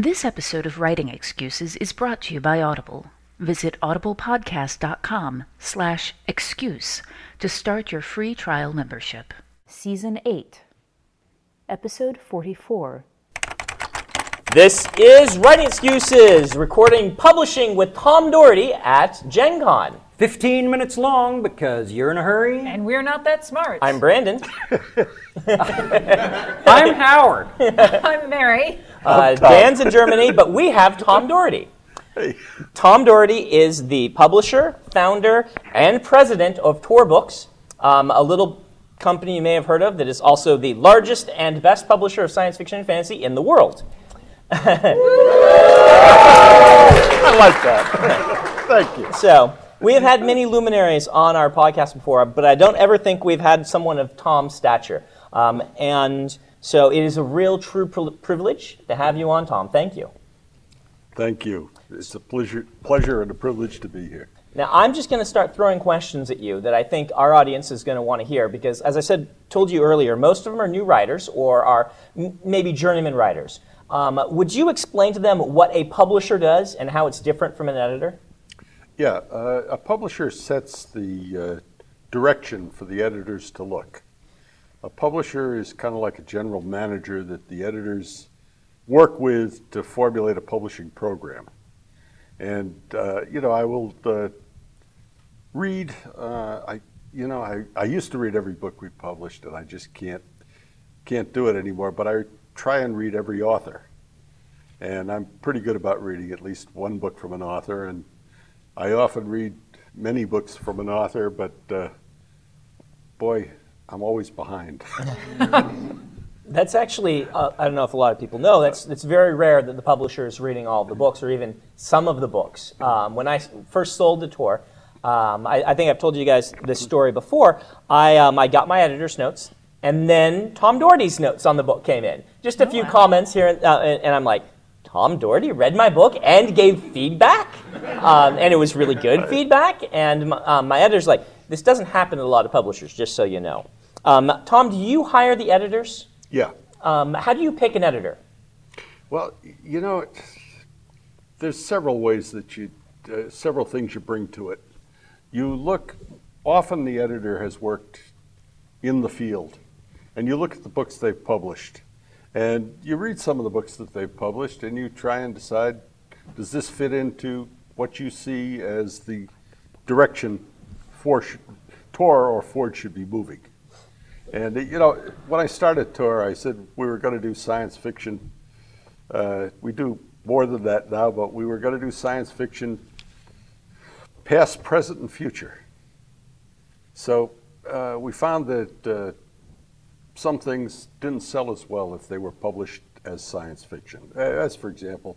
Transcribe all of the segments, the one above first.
This episode of Writing Excuses is brought to you by Audible. Visit audiblepodcast.com slash excuse to start your free trial membership. Season 8, Episode 44. This is Writing Excuses, recording publishing with Tom Doherty at Gen Con. 15 minutes long because you're in a hurry. And we're not that smart. I'm Brandon. I'm Howard. I'm Mary. Uh, Dan's in Germany, but we have Tom Doherty. Tom Doherty is the publisher, founder, and president of Tor Books, um, a little company you may have heard of that is also the largest and best publisher of science fiction and fantasy in the world. I like that. Thank you. So, we have had many luminaries on our podcast before, but I don't ever think we've had someone of Tom's stature. Um, and so it is a real true privilege to have you on, Tom. Thank you. Thank you. It's a pleasure, pleasure and a privilege to be here. Now, I'm just going to start throwing questions at you that I think our audience is going to want to hear because, as I said, told you earlier, most of them are new writers or are m- maybe journeyman writers. Um, would you explain to them what a publisher does and how it's different from an editor? Yeah, uh, a publisher sets the uh, direction for the editors to look. A publisher is kind of like a general manager that the editors work with to formulate a publishing program. And, uh, you know, I will uh, read, uh, I, you know, I, I used to read every book we published, and I just can't, can't do it anymore, but I try and read every author. And I'm pretty good about reading at least one book from an author, and I often read many books from an author, but uh, boy, I'm always behind. That's actually, uh, I don't know if a lot of people know, that's, it's very rare that the publisher is reading all the books or even some of the books. Um, I first sold the Tor, um, I, I think I've told you guys this story before. I, um, I got my editor's notes, and then Tom Doherty's notes on the book came in. Just a few comments here, uh, and, and I'm like, Tom Doherty read my book and gave feedback, um, and it was really good feedback. And my, um, my editor's like, this doesn't happen to a lot of publishers, just so you know. Um, Tom, do you hire the editors? yeah. Um, how do you pick an editor? Well, you know, there's several ways that you, uh, several things you bring to it. You look, often the editor has worked in the field, and you look at the books they've published, and you read some of the books that they've published, and you try and decide, does this fit into what you see as the direction for Tor or Forge should be moving? And you know, when I started Tor, I said we were going to do science fiction. Uh, we do more than that now, but we were going to do science fiction, past, present, and future. So uh, we found that uh, some things didn't sell as well if they were published as science fiction. As for example,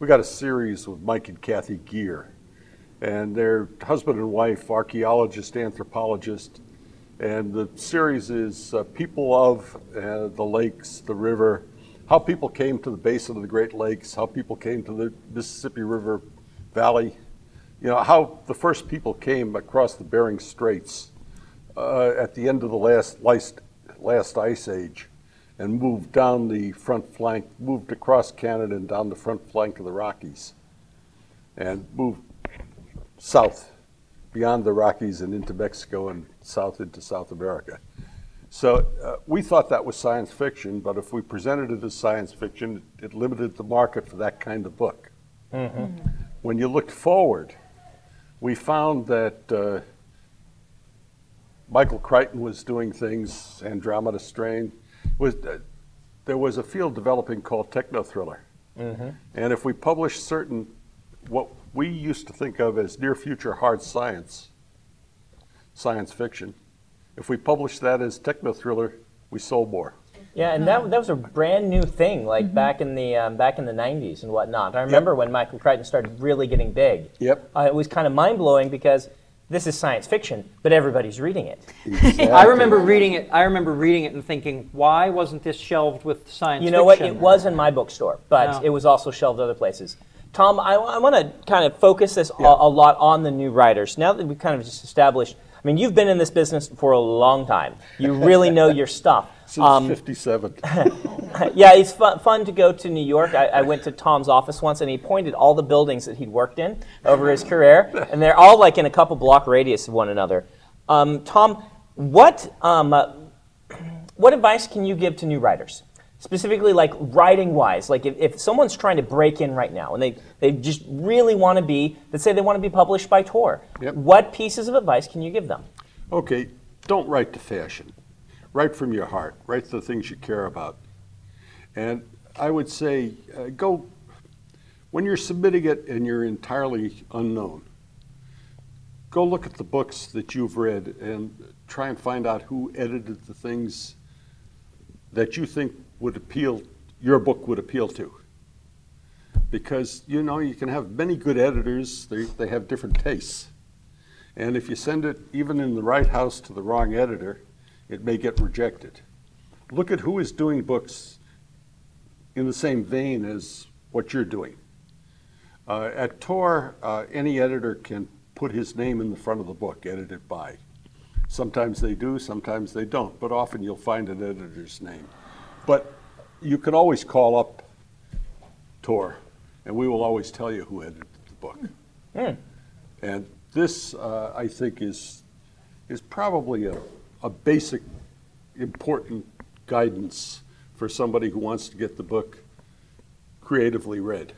we got a series with Mike and Kathy Gear, and they're husband and wife, archaeologist, anthropologist, and the series is uh, people of uh, the lakes, the river, how people came to the basin of the Great Lakes, how people came to the Mississippi River Valley, you know, how the first people came across the Bering Straits uh, at the end of the last, last, last ice age and moved down the front flank, moved across Canada and down the front flank of the Rockies and moved south beyond the Rockies and into Mexico and south into South America. So uh, we thought that was science fiction, but if we presented it as science fiction, it, it limited the market for that kind of book. When you looked forward, we found that uh, Michael Crichton was doing things, Andromeda Strain. Was, uh, there was a field developing called techno thriller. And if we published certain, what we used to think of as near future hard science, science fiction, if we published that as techno thriller, we sold more. Yeah, and that, that was a brand new thing, like back in the um, back in the '90s and whatnot. I remember when Michael Crichton started really getting big. Yep. Uh, it was kind of mind blowing because this is science fiction, but everybody's reading it. I remember reading it. I remember reading it and thinking, why wasn't this shelved with science You know what? It was in my bookstore, but No. it was also shelved other places. Tom, I, I want to kind of focus this a, a lot on the new writers. Now that we've kind of just established, I mean, you've been in this business for a long time. You really know your stuff. Since Um, 57. yeah, it's fun, fun to go to New York. I, I went to Tom's office once, and he pointed all the buildings that he'd worked in over his career, and they're all like in a couple block radius of one another. Um, Tom, what um, uh, what advice can you give to new writers? Specifically, like writing wise, like if, if someone's trying to break in right now and they, they just really want to be, let's say they want to be published by Tor, Yep. what pieces of advice can you give them? Okay, don't write to fashion. Write from your heart. Write the things you care about. And I would say, uh, go, when you're submitting it and you're entirely unknown, go look at the books that you've read and try and find out who edited the things that you think would appeal, your book would appeal to. Because, you know, you can have many good editors, they, they have different tastes. And if you send it even in the right house to the wrong editor, it may get rejected. Look at who is doing books in the same vein as what you're doing. Uh, at Tor, uh, any editor can put his name in the front of the book, edited by. Sometimes they do, sometimes they don't, but often you'll find an editor's name. But you can always call up Tor, and we will always tell you who edited the book. And this, uh, I think, is, is probably a, a basic, important guidance for somebody who wants to get the book creatively read.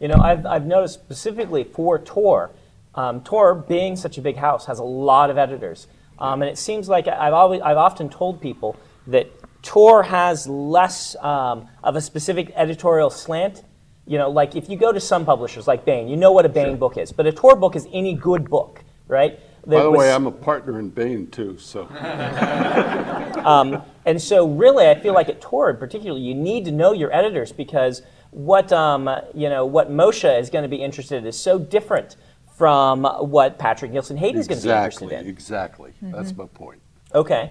You know, I've, I've noticed specifically for Tor, um, Tor being such a big house has a lot of editors, um, and it seems like I've always I've often told people that Tor has less um, of a specific editorial slant. You know, like if you go to some publishers like Baen, you know what a Baen book is, but a Tor book is any good book, right? By the was- way, I'm a partner in Baen too, so And so, really, I feel like at Tor, in particular, you need to know your editors because what um, you know, what Moshe is going to be interested in is so different from what Patrick Nielsen Hayden is going to be interested in. exactly, in. exactly. That's my point. Okay.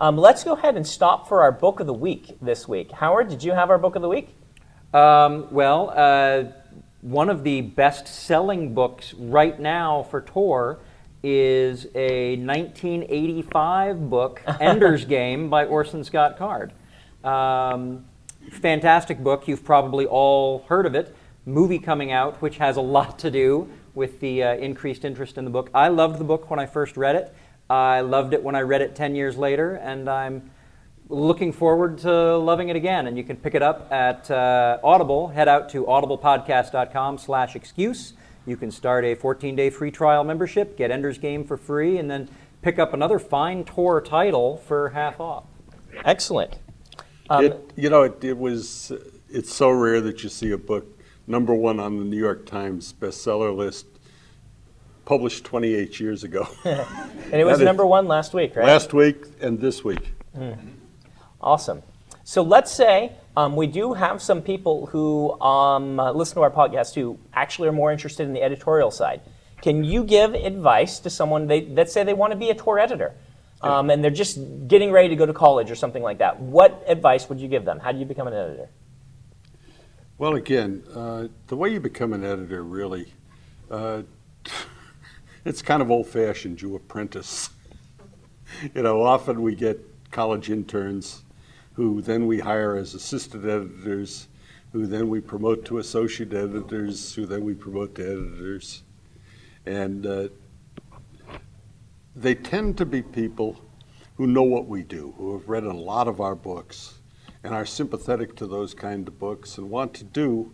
Um, let's go ahead and stop for our book of the week this week. Howard, did you have our book of the week? Um, well, uh, one of the best selling books right now for Tor is a 1985 book, Ender's Game by Orson Scott Card. Um, fantastic book. You've probably all heard of it. Movie coming out, which has a lot to do with the uh, increased interest in the book. I loved the book when I first read it. I loved it when I read it 10 years later, and I'm looking forward to loving it again. And you can pick it up at uh, Audible. Head out to audiblepodcast.com slash excuse. You can start a 14-day free trial membership, get Ender's Game for free, and then pick up another fine Tor title for half off. Excellent. it, you know, it, it was, it's so rare that you see a book number one on the New York Times bestseller list published 28 years ago. And it was That number one last week, right? Last week and this week. Awesome. So let's say um, we do have some people who um, uh, listen to our podcast who actually are more interested in the editorial side. Can you give advice to someone they, that say they want to be a Tor editor? um, and they're just getting ready to go to college or something like that. What advice would you give them? How do you become an editor? Well, again, uh, the way you become an editor really, uh, it's kind of old fashioned. You apprentice. you know, often we get college interns who then we hire as assistant editors, who then we promote to associate editors, who then we promote to editors. And uh, they tend to be people who know what we do, who have read a lot of our books and are sympathetic to those kind of books and want to do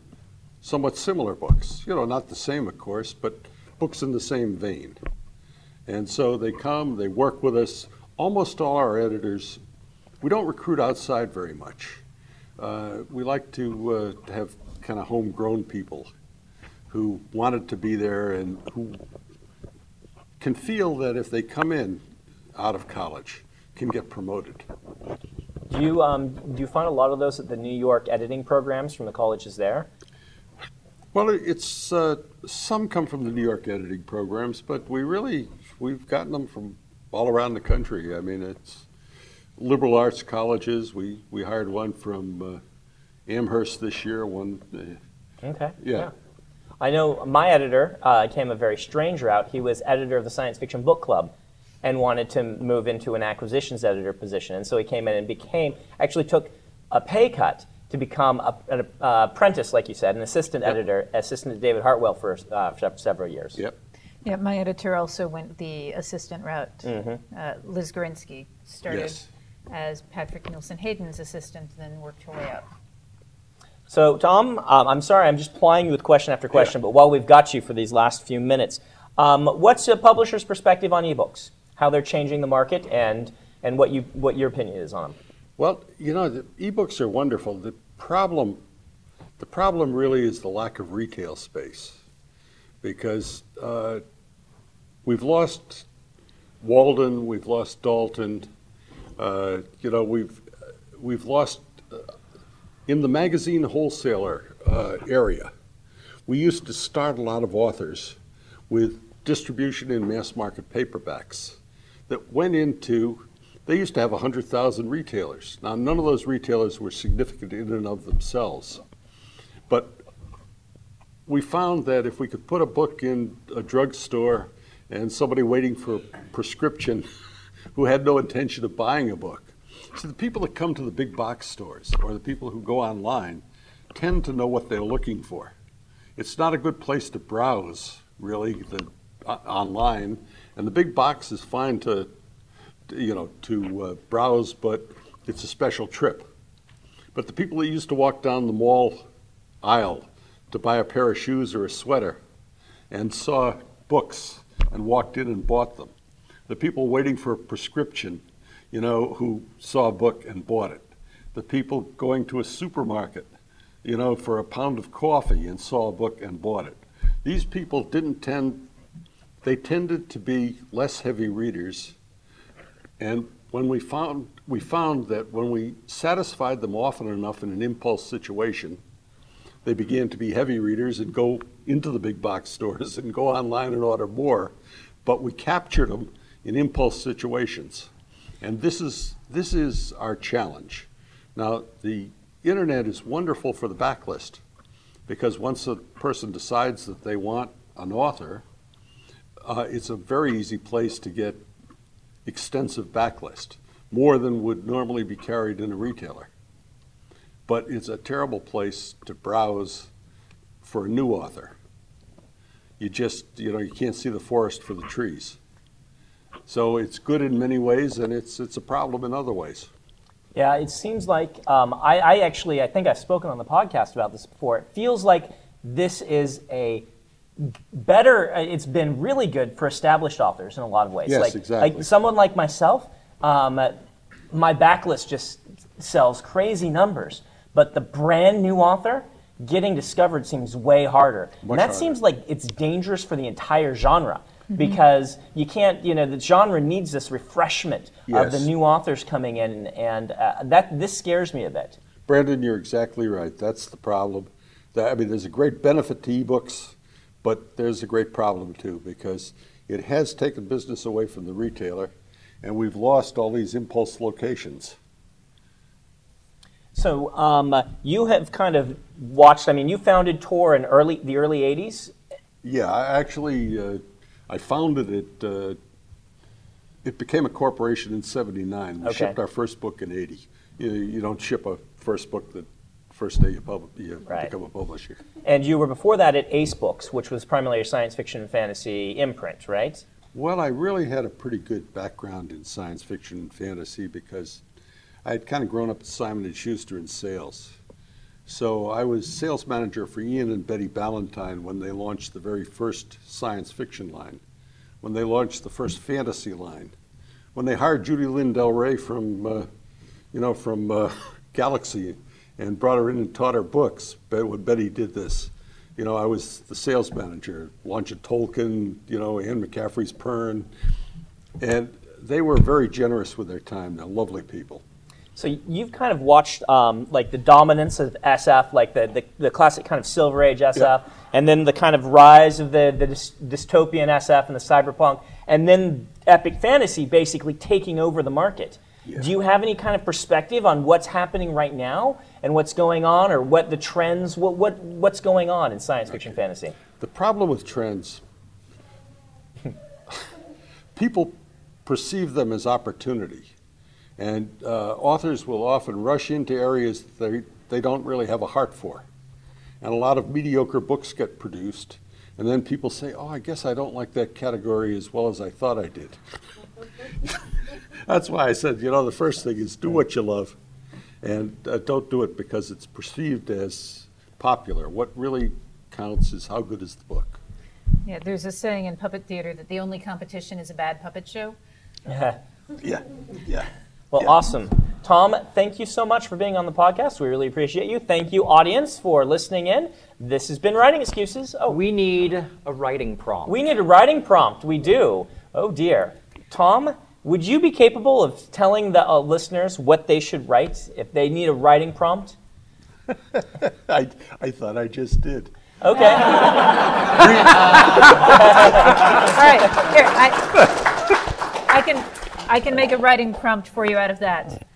somewhat similar books. You know, not the same, of course, but books in the same vein. And so they come, they work with us. Almost all our editors, we don't recruit outside very much. Uh, we like to uh, have kind of homegrown people who wanted to be there and who can feel that if they come in out of college, can get promoted. Do you um, do you find a lot of those at the New York editing programs from the colleges there? Well, it's uh, some come from the New York editing programs, but we really we've gotten them from all around the country. I mean, it's liberal arts colleges. We we hired one from uh, Amherst this year. One. Uh, Okay. Yeah. I know my editor uh, came a very strange route. He was editor of the Science Fiction Book Club and wanted to move into an acquisitions editor position. And so he came in and became, actually took a pay cut to become a, an uh, apprentice, like you said, an assistant editor, assistant to David Hartwell for uh, several years. Yep. Yeah, my editor also went the assistant route. Uh, Liz Gorinsky started Yes. as Patrick Nielsen Hayden's assistant, then worked her way up. So, Tom, um, I'm sorry, I'm just plying you with question after question, but while we've got you for these last few minutes, um, what's a publisher's perspective on ebooks? How they're changing the market, and and what you what your opinion is on them? Well, you know, the ebooks are wonderful. The problem, the problem really is the lack of retail space, because uh, we've lost Walden, we've lost Dalton, uh, you know, we've we've lost uh, in the magazine wholesaler uh, area. We used to start a lot of authors with distribution in mass market paperbacks that went into they used to have 100,000 retailers. Now, none of those retailers were significant in and of themselves. But we found that if we could put a book in a drugstore and somebody waiting for a prescription who had no intention of buying a book, so the people that come to the big box stores or the people who go online tend to know what they're looking for. It's not a good place to browse, really, the, uh, online. And the big box is fine to you know, to uh, browse, but it's a special trip. But the people that used to walk down the mall aisle to buy a pair of shoes or a sweater and saw books and walked in and bought them. The people waiting for a prescription, you know, who saw a book and bought it. The people going to a supermarket, you know, for a pound of coffee and saw a book and bought it. These people didn't tend, they tended to be less heavy readers and when we found we found that when we satisfied them often enough in an impulse situation, they began to be heavy readers and go into the big box stores and go online and order more. But we captured them in impulse situations. And this is this is our challenge. Now the internet is wonderful for the backlist because once a person decides that they want an author, uh, it's a very easy place to get extensive backlist, more than would normally be carried in a retailer. But it's a terrible place to browse for a new author. You just, you know, you can't see the forest for the trees. So it's good in many ways, and it's it's a problem in other ways. Yeah, it seems like um, I, I actually I think I've spoken on the podcast about this before. It feels like this is a better. uh, It's been really good for established authors in a lot of ways. Yes, like, exactly. Like someone like myself, um, uh, my backlist just sells crazy numbers, but the brand new author getting discovered seems way harder. Much and that harder. seems like it's dangerous for the entire genre. Because you can't, you know, the genre needs this refreshment of the new authors coming in, and uh, that this scares me a bit. Brandon, you're exactly right. That's the problem. That- I mean, there's a great benefit to ebooks, but there's a great problem too because it has taken business away from the retailer, and we've lost all these impulse locations. So um, you have kind of watched. I mean, you founded Tor in early the early '80s. Yeah, I actually uh, I founded it. Uh, it became a corporation in '79. We Okay. shipped our first book in '80. You, you don't ship a first book the first day you, pub- you Right. become a publisher. And you were before that at Ace Books, which was primarily a science fiction and fantasy imprint, right? Well, I really had a pretty good background in science fiction and fantasy because I had kind of grown up at Simon and Schuster in sales. So I was sales manager for Ian and Betty Ballantine when they launched the very first science fiction line, when they launched the first fantasy line, when they hired Judy Lynn Del Rey from, uh, you know, from uh, Galaxy and brought her in and taught her books. But when Betty did this, you know, I was the sales manager, launch of Tolkien, you know, Anne McCaffrey's Pern, and they were very generous with their time. They're lovely people. So you've kind of watched um, like the dominance of SF, like the, the, the classic kind of Silver Age SF, Yeah. and then the kind of rise of the, the dystopian SF and the cyberpunk, and then epic fantasy basically taking over the market. Yeah. Do you have any kind of perspective on what's happening right now and what's going on, or what the trends, what, what what's going on in science fiction fantasy? The problem with trends, people perceive them as opportunity. And uh, authors will often rush into areas they, they don't really have a heart for. And a lot of mediocre books get produced. And then people say, oh, I guess I don't like that category as well as I thought I did. That's why I said, you know, the first thing is do what you love. And uh, don't do it because it's perceived as popular. What really counts is how good is the book. Yeah, there's a saying in puppet theater that the only competition is a bad puppet show. Yeah, yeah. Yeah. Well, Yeah. awesome. Tom, thank you so much for being on the podcast. We really appreciate you. Thank you, audience, for listening in. This has been Writing Excuses. Oh, we, We need a writing prompt. we need a writing prompt. We do. Oh, dear. Tom, would you be capable of telling the uh, listeners what they should write if they need a writing prompt? I, I thought I just did. Okay. All right, here I, I can I can make a writing prompt for you out of that.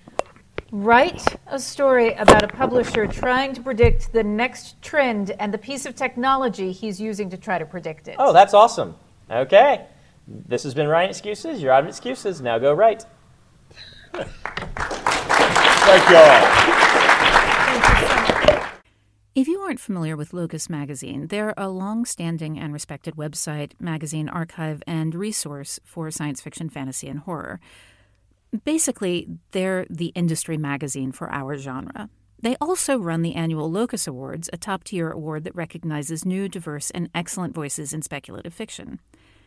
Write a story about a publisher trying to predict the next trend and the piece of technology he's using to try to predict it. oh, that's awesome. Okay. This has been Writing Excuses. You're out of excuses. Now go write. Thank you all. If you aren't familiar with Locus Magazine, they're a long standing and respected website, magazine archive, and resource for science fiction, fantasy, and horror. Basically, they're the industry magazine for our genre. They also run the annual Locus Awards, a top tier award that recognizes new, diverse, and excellent voices in speculative fiction.